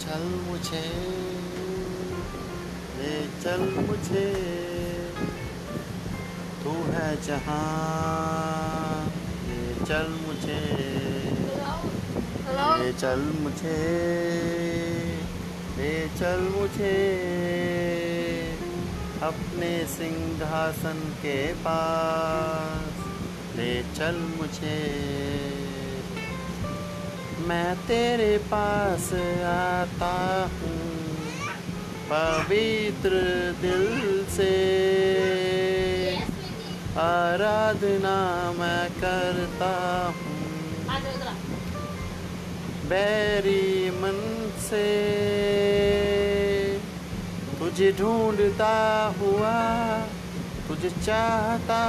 चल मुझे ले चल मुझे। तू है जहाँ ले चल मुझे ले चल मुझे ले चल मुझे। अपने सिंहासन के पास ले चल मुझे। मैं तेरे पास आता हूँ, पवित्र दिल से। आराधना मैं करता हूँ, बैरी मन से। तुझे ढूंढता हुआ, तुझे चाहता